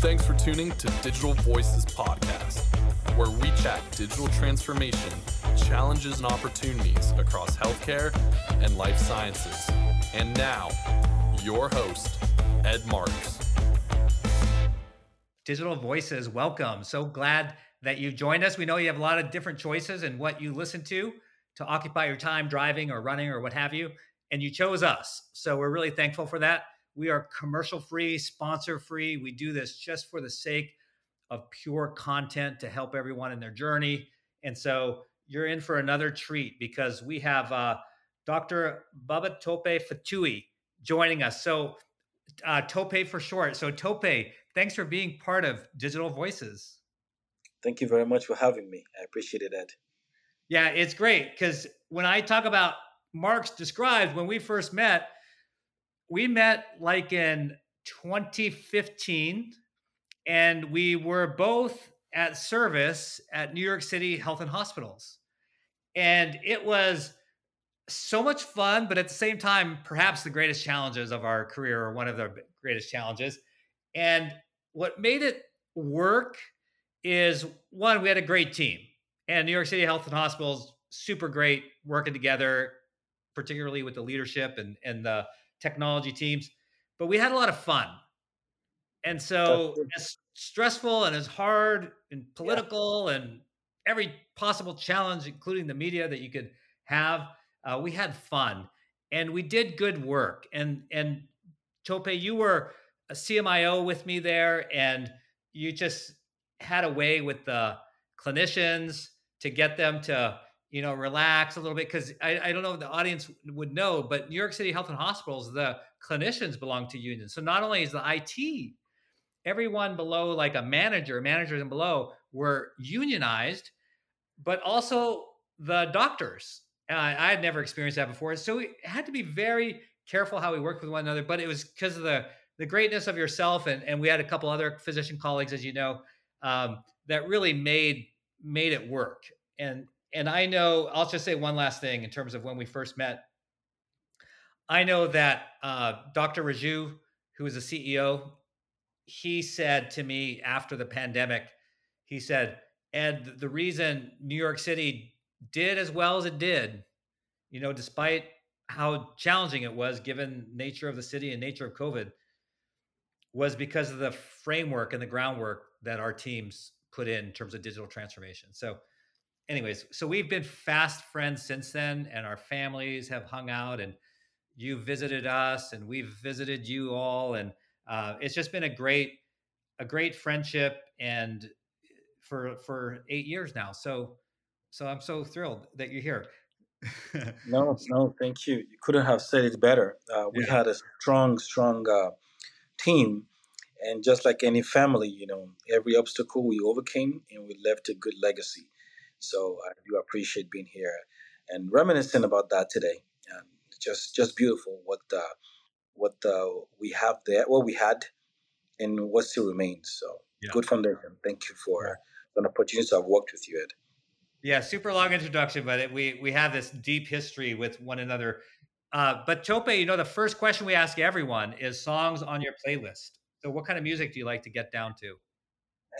Thanks for tuning to Digital Voices Podcast, where we chat digital transformation, challenges, and opportunities across healthcare and life sciences. And now, your host, Ed Marks. Digital Voices, welcome. So glad that you've joined us. We know you have a lot of different choices in what you listen to to occupy your time driving or running or what have you. And you chose us. So we're really thankful for that. We are commercial free, sponsor free. We do this just for the sake of pure content to help everyone in their journey. And so you're in for another treat because we have uh, Dr. Babatope Fatuyi joining us. So uh, Tope for short. So Tope, thanks for being part of Digital Voices. Thank you very much for having me. I appreciate it, Ed. Yeah, it's great because when I talk about Marks described when we first met, we met like in 2015, and we were both at service at New York City Health and Hospitals. And it was so much fun, but at the same time, perhaps the greatest challenges of our career, or one of the greatest challenges. And what made it work is one, we had a great team, and New York City Health and Hospitals, super great working together, particularly with the leadership and, and the technology teams. But we had a lot of fun. And so, as stressful and as hard and political yeah. and every possible challenge, including the media that you could have, uh, we had fun and we did good work. And and Tope, you were a CMIO with me there, and you just had a way with the clinicians to get them to you know relax a little bit because I, I don't know if the audience would know but new york city health and hospitals the clinicians belong to unions so not only is the it everyone below like a manager managers and below were unionized but also the doctors uh, i had never experienced that before so we had to be very careful how we worked with one another but it was because of the the greatness of yourself and, and we had a couple other physician colleagues as you know um, that really made made it work. And and I know I'll just say one last thing in terms of when we first met. I know that uh, Dr. Raju, who is the CEO, he said to me after the pandemic, he said, "Ed, the reason New York City did as well as it did, you know, despite how challenging it was given nature of the city and nature of COVID, was because of the framework and the groundwork that our teams put in, in terms of digital transformation. So, anyways, so we've been fast friends since then, and our families have hung out, and you visited us, and we've visited you all, and uh, it's just been a great, a great friendship, and for for eight years now. So, so I'm so thrilled that you're here. no, no, thank you. You couldn't have said it better. Uh, we yeah. had a strong, strong uh, team and just like any family, you know, every obstacle we overcame and we left a good legacy. So I do appreciate being here and reminiscing about that today. And just just beautiful what uh, what uh, we have there, what we had, and what still remains. So yeah. good foundation. Thank you for an opportunity to have worked with you, Ed. Yeah, super long introduction, but it, we we have this deep history with one another. Uh, but Tope, you know, the first question we ask everyone is songs on your playlist. So, what kind of music do you like to get down to?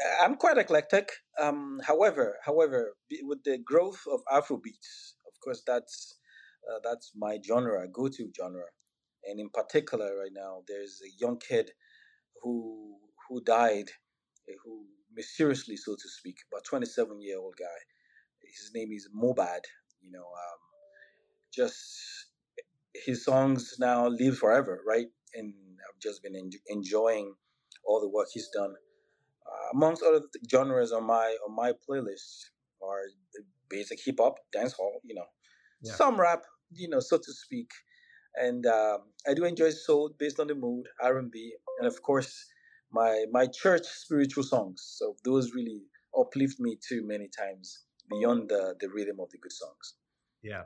Uh, I'm quite eclectic. Um, however, however, with the growth of Afrobeats, of course, that's uh, that's my genre, go-to genre. And in particular, right now, there's a young kid who who died, eh, who mysteriously, so to speak, about 27 year old guy. His name is Mohbad. You know, um, just his songs now live forever, right? And I've just been en- enjoying all the work he's done. Amongst other genres on my on my playlist are basic hip hop, dance hall, you know, yeah. some rap, you know, so to speak, and um, I do enjoy soul based on the mood, R and B, and of course my my church spiritual songs. So those really uplift me too many times beyond the the rhythm of the good songs. Yeah,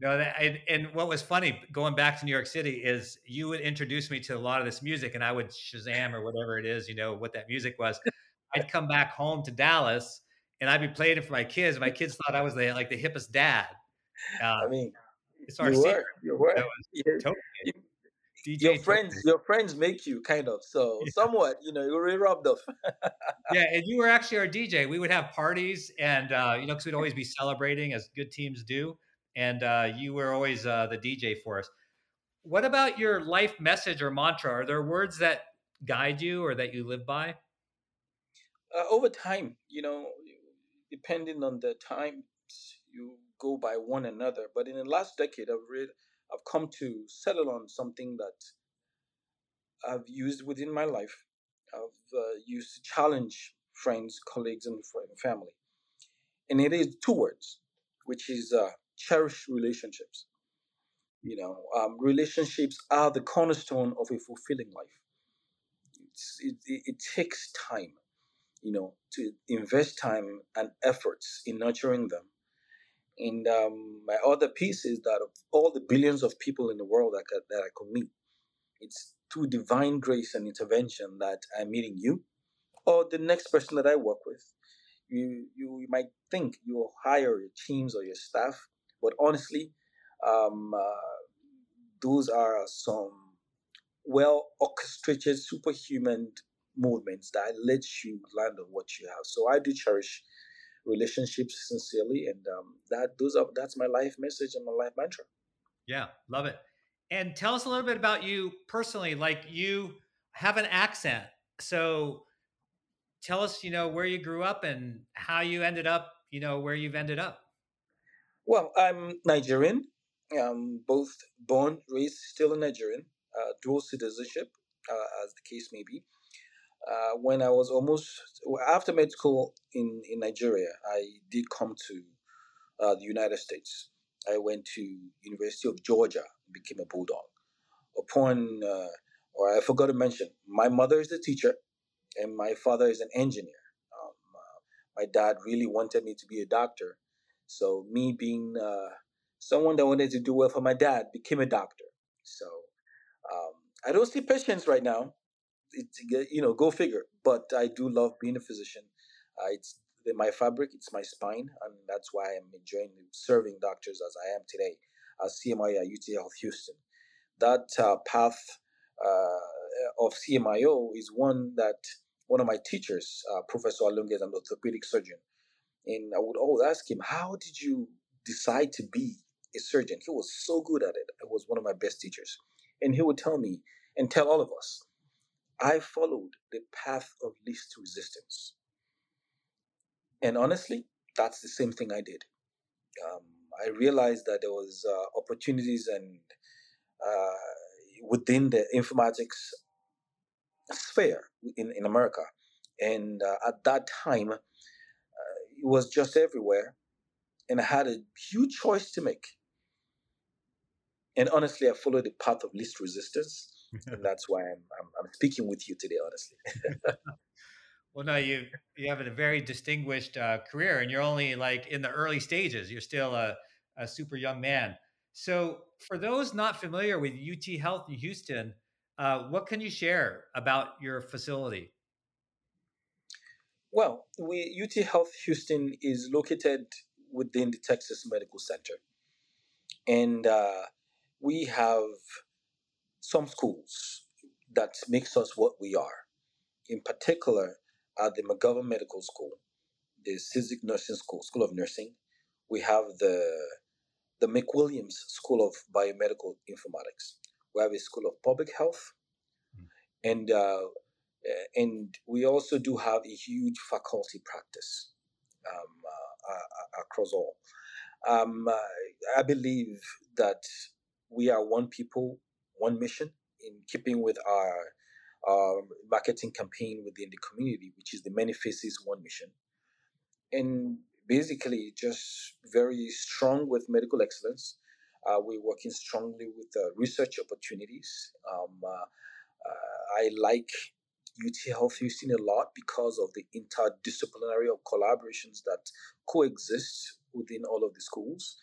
no, that, and, and what was funny going back to New York City is you would introduce me to a lot of this music, and I would Shazam or whatever it is, you know, what that music was. I'd come back home to Dallas, and I'd be playing it for my kids. My kids thought I was the like the hippest dad. Uh, I mean, it's our you secret. Were, you were. You, you, DJ. Your friends, your friends make you kind of so yeah. somewhat. You know, you're rubbed off. yeah, and you were actually our DJ. We would have parties, and uh, you know, because we'd always be celebrating as good teams do, and uh, you were always uh, the DJ for us. What about your life message or mantra? Are there words that guide you or that you live by? Uh, over time, you know, depending on the times, you go by one another. But in the last decade, I've read, I've come to settle on something that I've used within my life. I've uh, used to challenge friends, colleagues, and family. And it is two words, which is uh, cherish relationships. You know, um, relationships are the cornerstone of a fulfilling life. It, it, it takes time, you know, to invest time and efforts in nurturing them. And um, my other piece is that of all the billions of people in the world that, that I could meet, it's through divine grace and intervention that I'm meeting you or the next person that I work with. You, you, you might think you'll hire your teams or your staff, but honestly, um, uh, those are some well orchestrated superhuman movements that let you land on what you have. So I do cherish relationships sincerely, and um, that those are that's my life message and my life mantra. Yeah, love it. And tell us a little bit about you personally. Like you have an accent, so tell us, you know, where you grew up and how you ended up, you know, where you've ended up. Well, I'm Nigerian. I'm both born, raised, still a Nigerian, uh, dual citizenship, uh, as the case may be. Uh, when I was almost after med school in, in Nigeria, I did come to uh, the United States. I went to University of Georgia, became a bulldog. Upon, uh, or I forgot to mention, my mother is a teacher, and my father is an engineer. Um, uh, my dad really wanted me to be a doctor, so me being uh, someone that wanted to do well for my dad became a doctor. So um, I don't see patients right now. It's you know, go figure. But I do love being a physician. Uh, it's my fabric, it's my spine, and that's why I'm enjoying serving doctors as I am today at CMIO at UT Health Houston. That uh, path uh, of CMIO is one that one of my teachers, uh, Professor Alunga, is an orthopedic surgeon, and I would always ask him, "How did you decide to be a surgeon. He was so good at it. It was one of my best teachers. And he would tell me and tell all of us, I followed the path of least resistance. And honestly, that's the same thing I did. Um, I realized that there was uh, opportunities and uh, within the informatics sphere in, in America. And uh, at that time, uh, it was just everywhere. And I had a huge choice to make. And honestly, I followed the path of least resistance. And that's why I'm, I'm, I'm speaking with you today, honestly. well, no, you you have a very distinguished uh, career, and you're only like in the early stages. You're still a, a super young man. So, for those not familiar with UT Health in Houston, uh, what can you share about your facility? Well, we, UT Health Houston is located within the Texas Medical Center. And uh, we have some schools that makes us what we are. In particular, at the McGovern Medical School, the Cizik Nursing School, School of Nursing. We have the the McWilliams School of Biomedical Informatics. We have a School of Public Health, mm. and uh, and we also do have a huge faculty practice um, uh, uh, across all. Um, I believe that we are one people, one mission in keeping with our, our marketing campaign within the community, which is the many faces, one mission. And basically, just very strong with medical excellence. Uh, we're working strongly with uh, research opportunities. Um, uh, uh I like UT Health Houston a lot because of the interdisciplinary collaborations that coexist within all of the schools.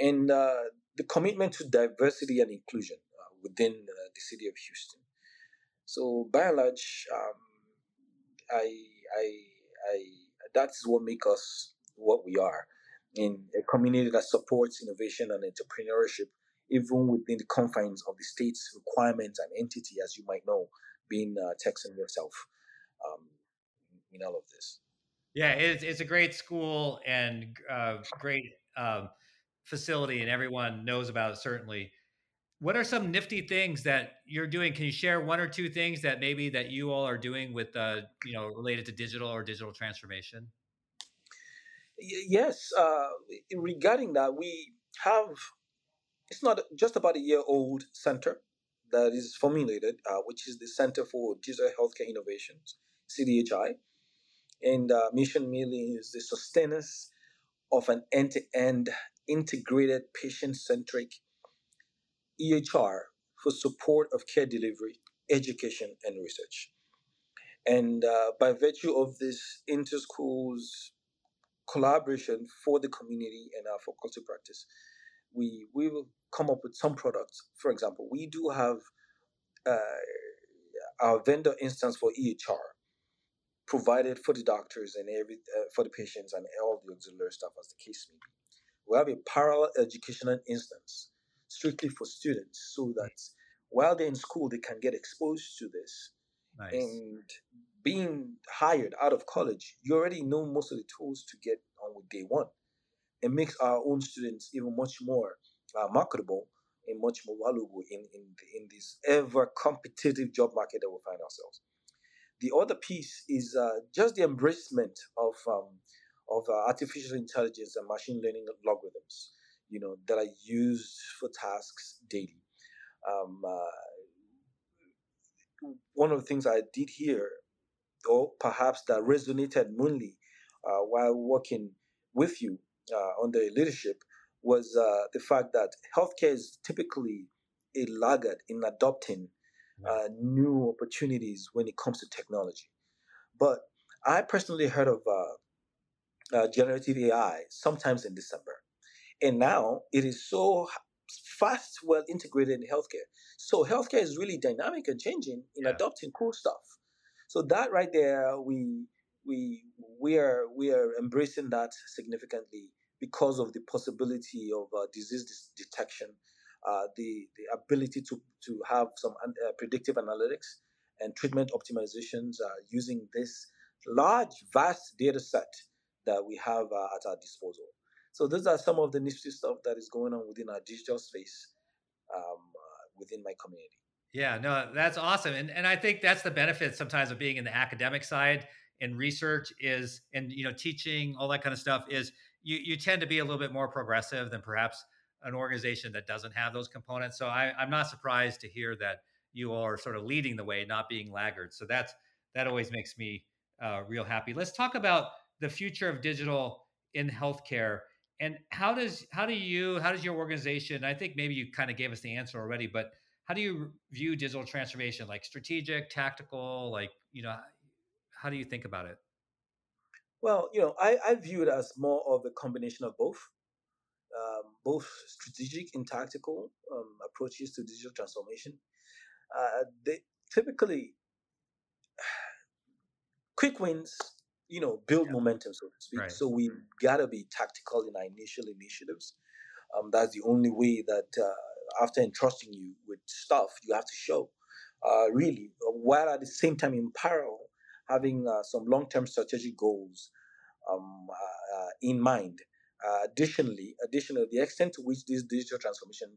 And uh, the commitment to diversity and inclusion within uh, the city of Houston. So by and large, um, I, I, I, that's what makes us what we are in a community that supports innovation and entrepreneurship even within the confines of the state's requirements and entity, as you might know, being uh, Texan yourself um, in all of this. Yeah, it's, it's a great school and uh, great uh, facility, and everyone knows about it, certainly. What are some nifty things that you're doing? Can you share one or two things that maybe that you all are doing with, uh, you know, related to digital or digital transformation? Yes, uh, regarding that, we have it's not just about a year old center that is formulated, uh, which is the Center for Digital Healthcare Innovations, CDHI. And uh, mission merely is the sustenance of an end to end integrated patient centric EHR for support of care delivery, education, and research. And uh, by virtue of this inter-schools collaboration for the community and our faculty practice, we we will come up with some products. For example, we do have uh, our vendor instance for EHR provided for the doctors and every uh, for the patients and all the auxiliary staff as the case may be. We have a parallel educational instance strictly for students so that while they're in school they can get exposed to this nice. and being hired out of college you already know most of the tools to get on with day one it makes our own students even much more uh, marketable and much more valuable in, in, in this ever competitive job market that we find ourselves. The other piece is uh, just the embracement of um, of uh, artificial intelligence and machine learning algorithms, you know, that are used for tasks daily. Um, uh, one of the things I did here, or perhaps that resonated mainly uh, while working with you uh, under leadership, was uh, the fact that healthcare is typically a laggard in adopting uh, new opportunities when it comes to technology. But I personally heard of uh, uh generative AI sometimes in December. And now it is so fast, well integrated in healthcare. So healthcare is really dynamic and changing in yeah. adopting cool stuff. So that right there, we we we are we are embracing that significantly because of the possibility of uh, disease detection, uh, the, the ability to, to have some uh, predictive analytics and treatment optimizations uh, using this large, vast data set that we have uh, at our disposal. So those are some of the nifty stuff that is going on within our digital space um, uh, within my community. Yeah, no, that's awesome. And, and I think that's the benefit sometimes of being in the academic side and research is, and, you know, teaching, all that kind of stuff is you you tend to be a little bit more progressive than perhaps an organization that doesn't have those components. So I, I'm not surprised to hear that you are sort of leading the way, not being laggards. So that's that always makes me uh, real happy. Let's talk about the future of digital in healthcare and how does how do you how does your organization? I think maybe you kind of gave us the answer already, but how do you view digital transformation? Like strategic, tactical, like you know, how do you think about it? Well, you know, I, I view it as more of a combination of both, um, both strategic and tactical um, approaches to digital transformation. Uh, they typically quick wins, you know, build yeah. momentum, so to speak. Right. So we gotta be tactical in our initial initiatives. Um, that's the only way that uh, after entrusting you with stuff, you have to show uh, really, while at the same time in parallel having uh, some long-term strategic goals um, uh, uh, in mind. Uh, additionally, additionally, the extent to which this digital transformation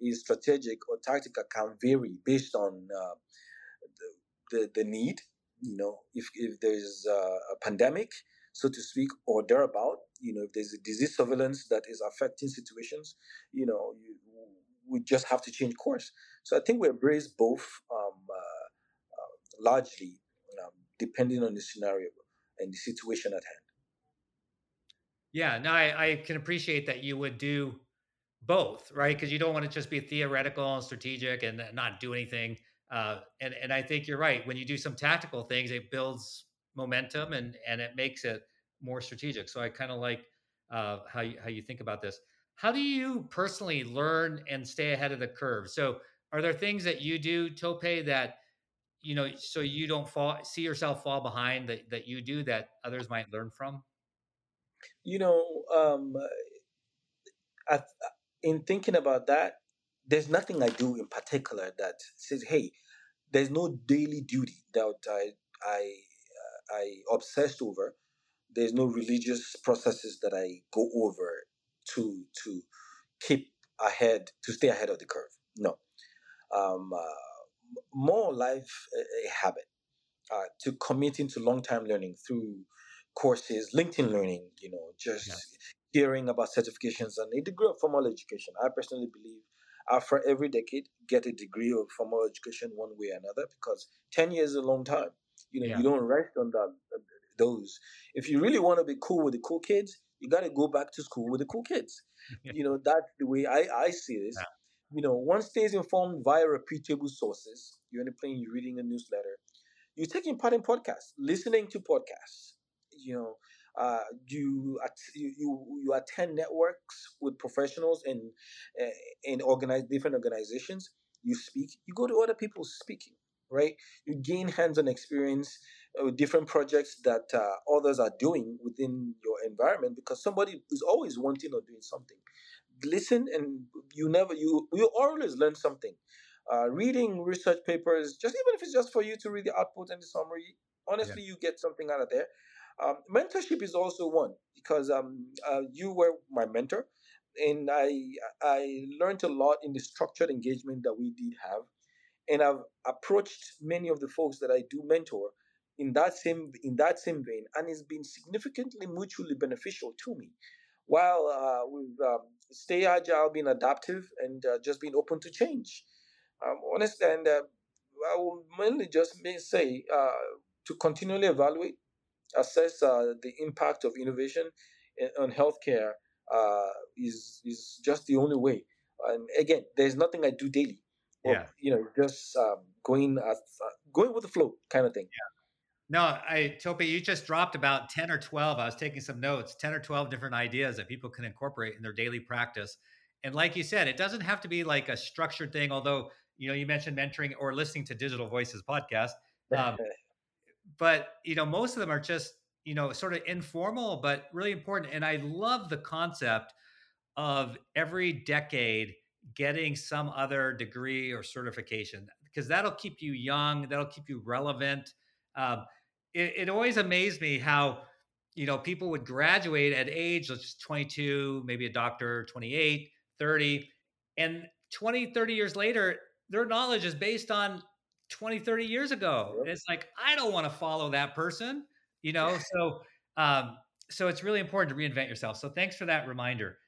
is strategic or tactical can vary based on the, the, the need. You know, if if there's a pandemic, so to speak, or thereabout, you know, if there's a disease surveillance that is affecting situations, you know, you, we just have to change course. So I think we embrace both um, uh, uh, largely depending on the scenario and the situation at hand. Yeah, no, I, I can appreciate that you would do both, right? Because you don't want to just be theoretical and strategic and not do anything. Uh, and and I think you're right. When you do some tactical things, it builds momentum and and it makes it more strategic. So I kind of like uh, how you how you think about this. How do you personally learn and stay ahead of the curve? So are there things that you do, Tope, that you know, so you don't fall see yourself fall behind that that you do that others might learn from? You know, um, I, in thinking about that, there's nothing I do in particular that says, hey, there's no daily duty that I I uh, I obsessed over. There's no religious processes that I go over to to keep ahead to stay ahead of the curve. No, um, uh, more life a, a habit uh, to committing to long term learning through courses, LinkedIn Learning. You know, just yeah. hearing about certifications and a degree of formal education. I personally believe after every decade get a degree of formal education one way or another because 10 years is a long time. You know yeah. you don't rest on that uh, those. If you really want to be cool with the cool kids you got to go back to school with the cool kids. You know that's the way i i see this. Yeah. you know one stays informed via reputable sources you're in a plane you're reading a newsletter you're taking part in podcasts listening to podcasts you know uh, you, you you you attend networks with professionals in uh, in organize different organizations. You speak. You go to other people speaking. Right. You gain hands-on experience with different projects that uh, others are doing within your environment because somebody is always wanting or doing something. Listen, and you never you you always learn something. Uh, reading research papers, just even if it's just for you to read the output and the summary, honestly, yeah. you get something out of there. Um, mentorship is also one because um, uh, you were my mentor, and I I learned a lot in the structured engagement that we did have, and I've approached many of the folks that I do mentor in that same in that same vein, and it's been significantly mutually beneficial to me. While uh, we've um, stay agile, being adaptive, and uh, just being open to change. Um, honestly, and uh, I will mainly just say uh, to continually evaluate assess uh, the impact of innovation on healthcare uh, is is just the only way. And again, there's nothing I do daily. Or, yeah. You know, just um, going as, uh, going with the flow kind of thing. Yeah. No, I Tope, you just dropped about 10 or 12. I was taking some notes, 10 or 12 different ideas that people can incorporate in their daily practice. And like you said, it doesn't have to be like a structured thing, although you know you mentioned mentoring or listening to digital voices podcast um, but you know most of them are just you know sort of informal but really important and i love the concept of every decade getting some other degree or certification because that'll keep you young that'll keep you relevant um, it, it always amazed me how you know people would graduate at age let's just 22 maybe a doctor 28 30 and 20 30 years later their knowledge is based on 20, 30 years ago. Yep. It's like, I don't want to follow that person, you know? so, um, so it's really important to reinvent yourself. So thanks for that reminder.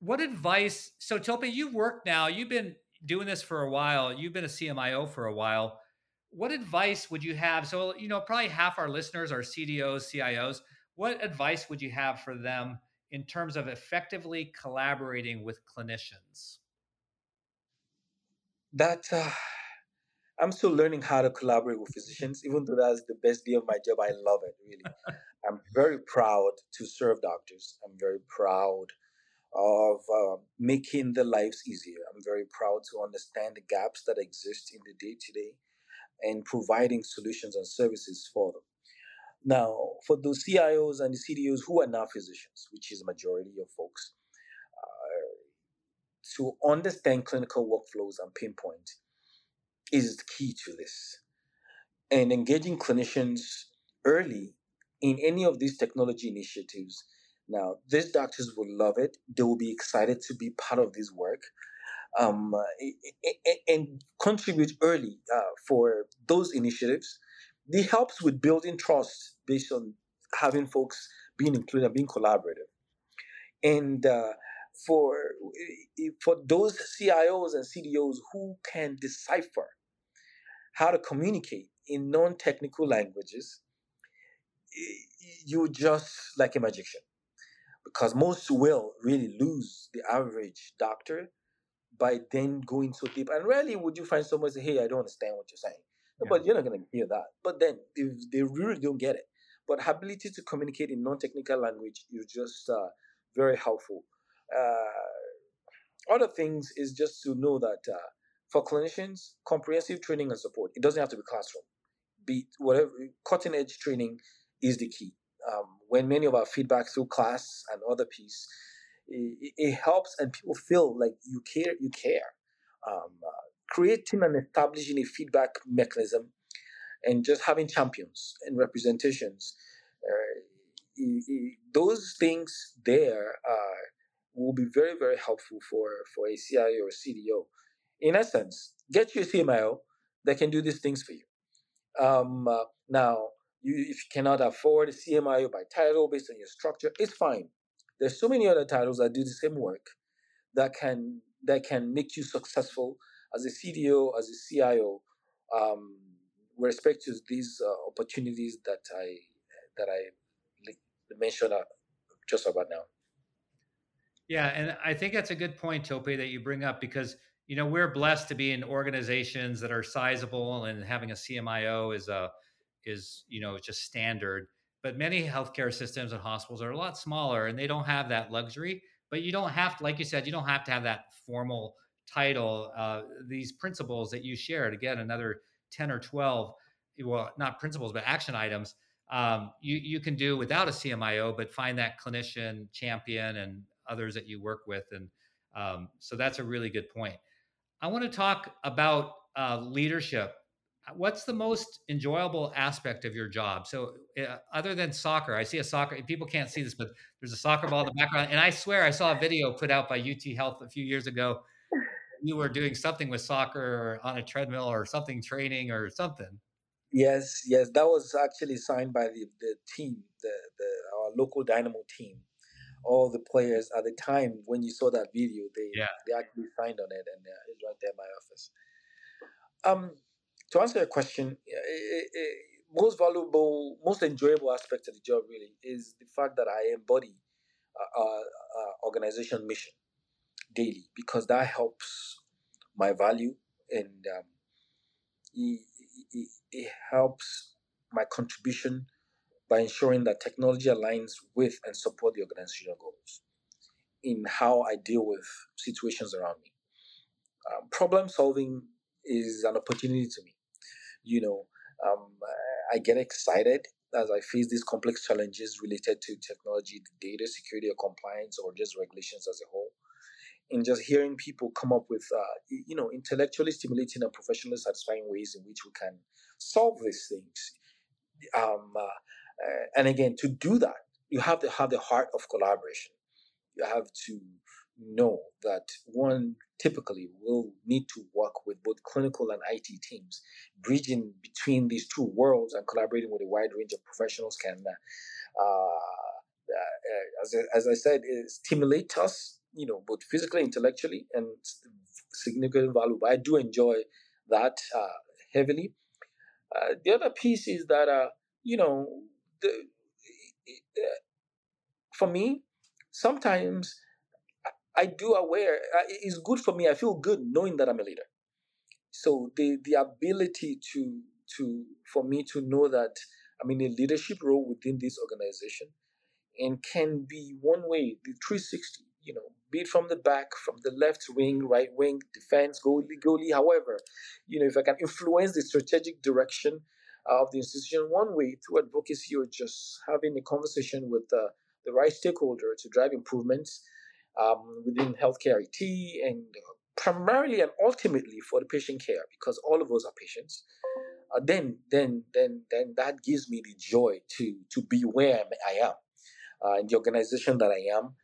What advice? So Tope, you've worked now, you've been doing this for a while. You've been a CMIO for a while. What advice would you have? So, you know, probably half our listeners are CDOs, CIOs. What advice would you have for them in terms of effectively collaborating with clinicians? That uh, I'm still learning how to collaborate with physicians, even though that's the best day of my job. I love it, really. I'm very proud to serve doctors. I'm very proud of uh, making their lives easier. I'm very proud to understand the gaps that exist in the day to day and providing solutions and services for them. Now, for those CIOs and the CDOs who are now physicians, which is majority of folks, uh, to understand clinical workflows and pinpoint is the key to this. And engaging clinicians early in any of these technology initiatives. Now, these doctors will love it. They will be excited to be part of this work um, and contribute early uh, for those initiatives. It helps with building trust based on having folks being included and being collaborative. And uh, for for those CIOs and CDOs who can decipher how to communicate in non-technical languages, you just like a magician. Because most will really lose the average doctor by then going so deep. And rarely would you find someone say, Hey, I don't understand what you're saying. Yeah. But you're not going to hear that. But then if they really don't get it. But ability to communicate in non-technical language is just uh, very helpful. Uh, other things is just to know that uh, for clinicians, comprehensive training and support. It doesn't have to be classroom. Be whatever cutting edge training is the key. Um, when many of our feedback through class and other piece, it, it, helps and people feel like you care. You care. um, uh, creating and establishing a feedback mechanism and just having champions and representations. Uh, those things there are, will be very, very helpful for, for a CIO or CDO. In essence, get you a CMIO that can do these things for you. Um, uh, now, you, if you cannot afford a CMIO by title based on your structure, it's fine. There's so many other titles that do the same work that can that can make you successful as a CDO, as a CIO, um, with respect to these uh, opportunities that I that I mentioned uh, just about now. Yeah, and I think that's a good point, Tope, that you bring up because you know we're blessed to be in organizations that are sizable, and having a CMIO is a is you know just standard. But many healthcare systems and hospitals are a lot smaller, and they don't have that luxury. But you don't have to, like you said, you don't have to have that formal title. Uh, these principles that you shared, again, another ten or twelve, well, not principles, but action items. Um, you you can do without a CMIO, but find that clinician champion and others that you work with, and um, so that's a really good point. I want to talk about uh, leadership. What's the most enjoyable aspect of your job? So, uh, other than soccer, I see a soccer. People can't see this, but there's a soccer ball in the background, and I swear I saw a video put out by UT Health a few years ago. You were doing something with soccer on a treadmill or something, training or something. Yes, yes, that was actually signed by the, the team, the, the our local Dynamo team all the players at the time when you saw that video, they yeah. they actually signed on it, and uh, it's right there in my office. Um, to answer your question, it, it, most valuable, most enjoyable aspect of the job really is the fact that I embody our, our organization mission daily because that helps my value and um, it, it, it helps my contribution by ensuring that technology aligns with and support the organizational goals in how I deal with situations around me. Um, problem solving is an opportunity to me. You know, um, I get excited as I face these complex challenges related to technology, data security, or compliance, or just regulations as a whole. And just hearing people come up with, uh, you know, intellectually stimulating and professionally satisfying ways in which we can solve these things um, uh, uh, and again, to do that, you have to have the heart of collaboration. You have to know that one typically will need to work with both clinical and IT teams. Bridging between these two worlds and collaborating with a wide range of professionals can, uh, uh, as, as I said, stimulate us, you know, both physically, intellectually, and significant value. But I do enjoy that uh, heavily. Uh, the other piece is that, uh, you know, the, for me, sometimes I do aware it's good for me. I feel good knowing that I'm a leader. So the the ability to to for me to know that I'm in a leadership role within this organization and can be one way, the 360, you know, be it from the back, from the left wing, right wing, defense, goalie, goalie, however, you know, if I can influence the strategic direction of the institution one way through advocacy or just having a conversation with uh, the right stakeholder to drive improvements um, within healthcare IT and primarily and ultimately for the patient care because all of us are patients. Uh, then, then, then, then that gives me the joy to to be where I am uh, in the organization that I am,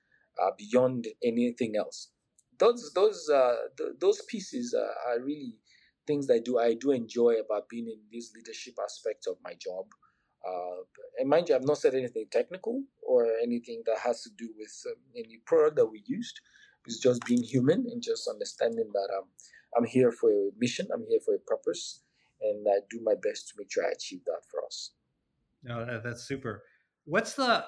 uh, beyond anything else. Those those uh, th- those pieces uh, are really things that I do I do enjoy about being in this leadership aspect of my job. Uh, and mind you, I've not said anything technical or anything that has to do with um, any product that we used. It's just being human and just understanding that um, I'm here for a mission, I'm here for a purpose, and I do my best to make sure I achieve that for us. No, that's super. What's the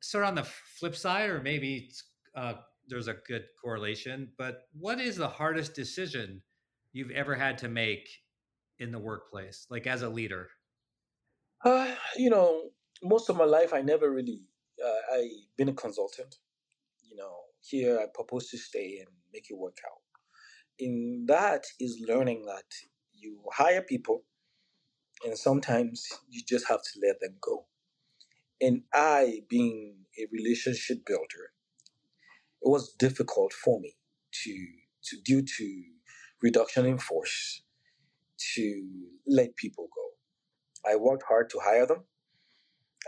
sort of on the flip side, or maybe uh, there's a good correlation, but what is the hardest decision you've ever had to make in the workplace, like as a leader? Uh, you know, most of my life, I never really, uh, I been a consultant. You know, here I propose to stay and make it work out. In that is learning that you hire people, and sometimes you just have to let them go. And I, being a relationship builder, it was difficult for me to to due to reduction in force to let people go. I worked hard to hire them.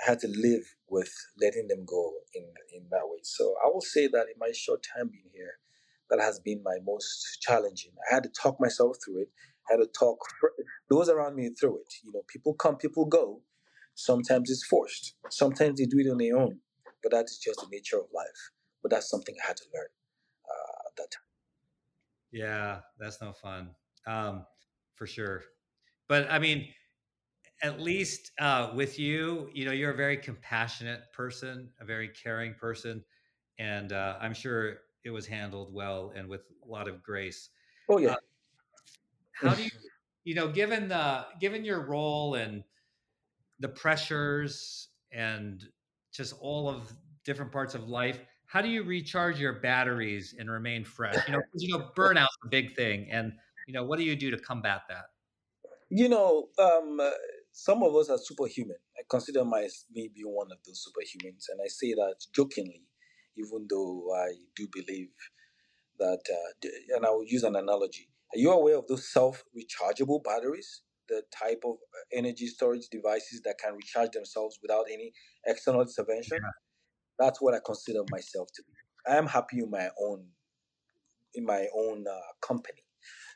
I had to live with letting them go in in that way. So I will say that in my short time being here, that has been my most challenging. I had to talk myself through it. I had to talk those around me through it. You know, people come, people go. Sometimes it's forced. Sometimes they do it on their own. But that is just the nature of life. But that's something I had to learn uh, at that time. Yeah, that's no fun, um, for sure. But I mean, at least uh, with you, you know, you're a very compassionate person, a very caring person, and uh, I'm sure it was handled well and with a lot of grace. Oh yeah. Uh, how do you, you know, given the given your role and the pressures and just all of different parts of life, how do you recharge your batteries and remain fresh? You know, you know, burnout's a big thing, and you know, what do you do to combat that? You know, um, some of us are superhuman. I consider myself being one of those superhumans, and I say that jokingly, even though I do believe that. Uh, and I will use an analogy. Are you aware of those self-rechargeable batteries? The type of uh, energy storage devices that can recharge themselves without any external intervention. Yeah. That's what I consider myself to be. I am happy in my own in my own uh, company,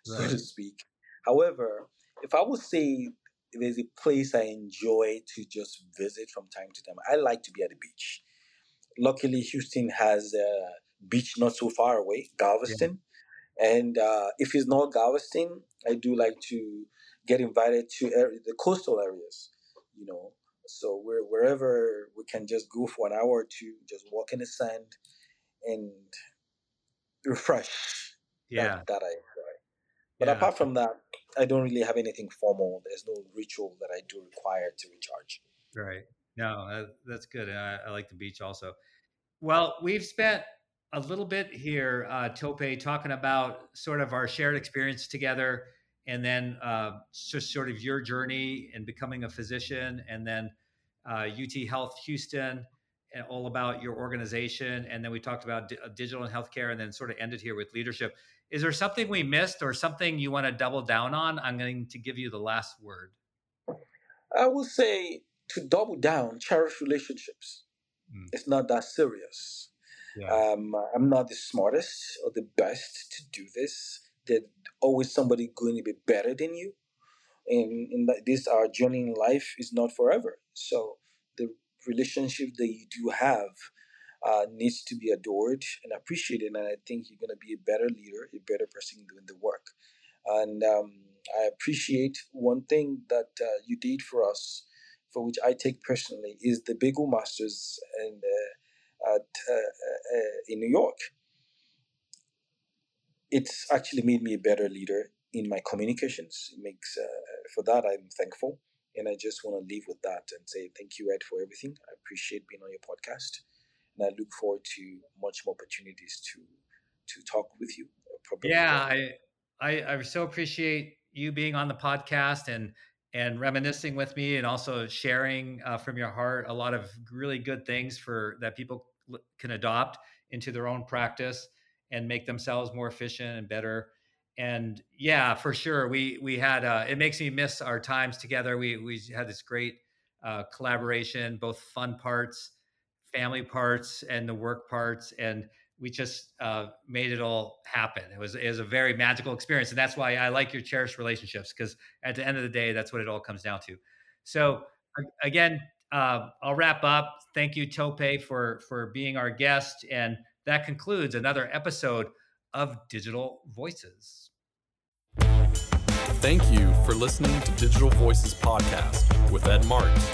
right. so to speak. However, if I would say there's a place I enjoy to just visit from time to time. I like to be at the beach. Luckily, Houston has a beach not so far away, Galveston. Yeah. And uh, if it's not Galveston, I do like to get invited to the coastal areas, you know. So where, wherever we can just go for an hour or two, just walk in the sand and refresh. Yeah. That, that I enjoy. But yeah. apart from that, I don't really have anything formal. There's no ritual that I do require to recharge. Right. No, that, that's good. I, I, like the beach also. Well, we've spent a little bit here, uh, Tope, talking about sort of our shared experience together, and then uh, just sort of your journey in becoming a physician, and then uh, UT Health Houston, and all about your organization, and then we talked about d- digital and healthcare, and then sort of ended here with leadership. Is there something we missed or something you want to double down on? I'm going to give you the last word. I will say to double down, cherish relationships. Mm. It's not that serious. Yeah. Um, I'm not the smartest or the best to do this. There's always somebody going to be better than you. And in this, our journey in life is not forever. So the relationship that you do have uh, needs to be adored and appreciated. And I think you're going to be a better leader, a better person doing the work. And um, I appreciate one thing that uh, you did for us, for which I take personally, is the Bagel Masters and uh, at uh, uh, in New York. It's actually made me a better leader in my communications. It makes uh, for that I'm thankful. And I just want to leave with that and say thank you, Ed, for everything. I appreciate being on your podcast and I look forward to much more opportunities to to talk with you. Uh, yeah, I, I I so appreciate you being on the podcast and and reminiscing with me and also sharing uh, from your heart a lot of really good things for that people can adopt into their own practice and make themselves more efficient and better and yeah for sure we we had uh, it makes me miss our times together. We we had this great uh, collaboration both fun parts family parts and the work parts and we just uh, made it all happen. It was, it was a very magical experience and that's why i like your cherished relationships because at the end of the day that's what it all comes down to. So again uh, i'll wrap up. Thank you tope for for being our guest and that concludes another episode of digital voices thank you for listening to digital voices podcast with ed marks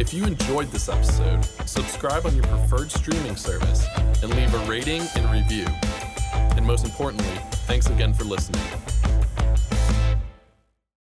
if you enjoyed this episode, subscribe on your preferred streaming service and leave a rating and review. And most importantly, thanks again for listening.